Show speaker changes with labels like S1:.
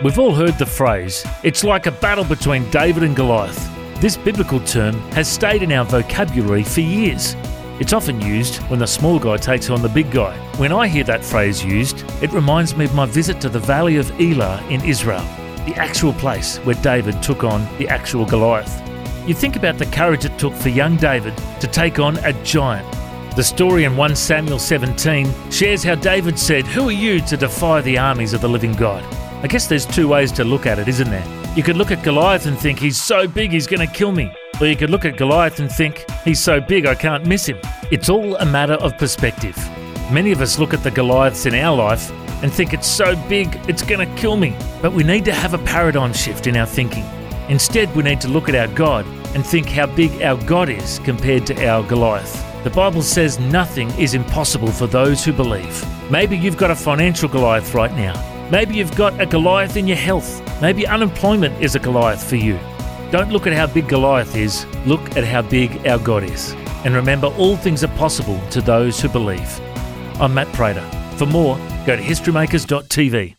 S1: We've all heard the phrase, it's like a battle between David and Goliath. This biblical term has stayed in our vocabulary for years. It's often used when the small guy takes on the big guy. When I hear that phrase used, it reminds me of my visit to the Valley of Elah in Israel, the actual place where David took on the actual Goliath. You think about the courage it took for young David to take on a giant. The story in 1 Samuel 17 shares how David said, Who are you to defy the armies of the living God? I guess there's two ways to look at it, isn't there? You could look at Goliath and think he's so big he's going to kill me. Or you could look at Goliath and think he's so big I can't miss him. It's all a matter of perspective. Many of us look at the Goliaths in our life and think it's so big it's going to kill me. But we need to have a paradigm shift in our thinking. Instead, we need to look at our God and think how big our God is compared to our Goliath. The Bible says nothing is impossible for those who believe. Maybe you've got a financial Goliath right now. Maybe you've got a Goliath in your health. Maybe unemployment is a Goliath for you. Don't look at how big Goliath is, look at how big our God is. And remember, all things are possible to those who believe. I'm Matt Prater. For more, go to historymakers.tv.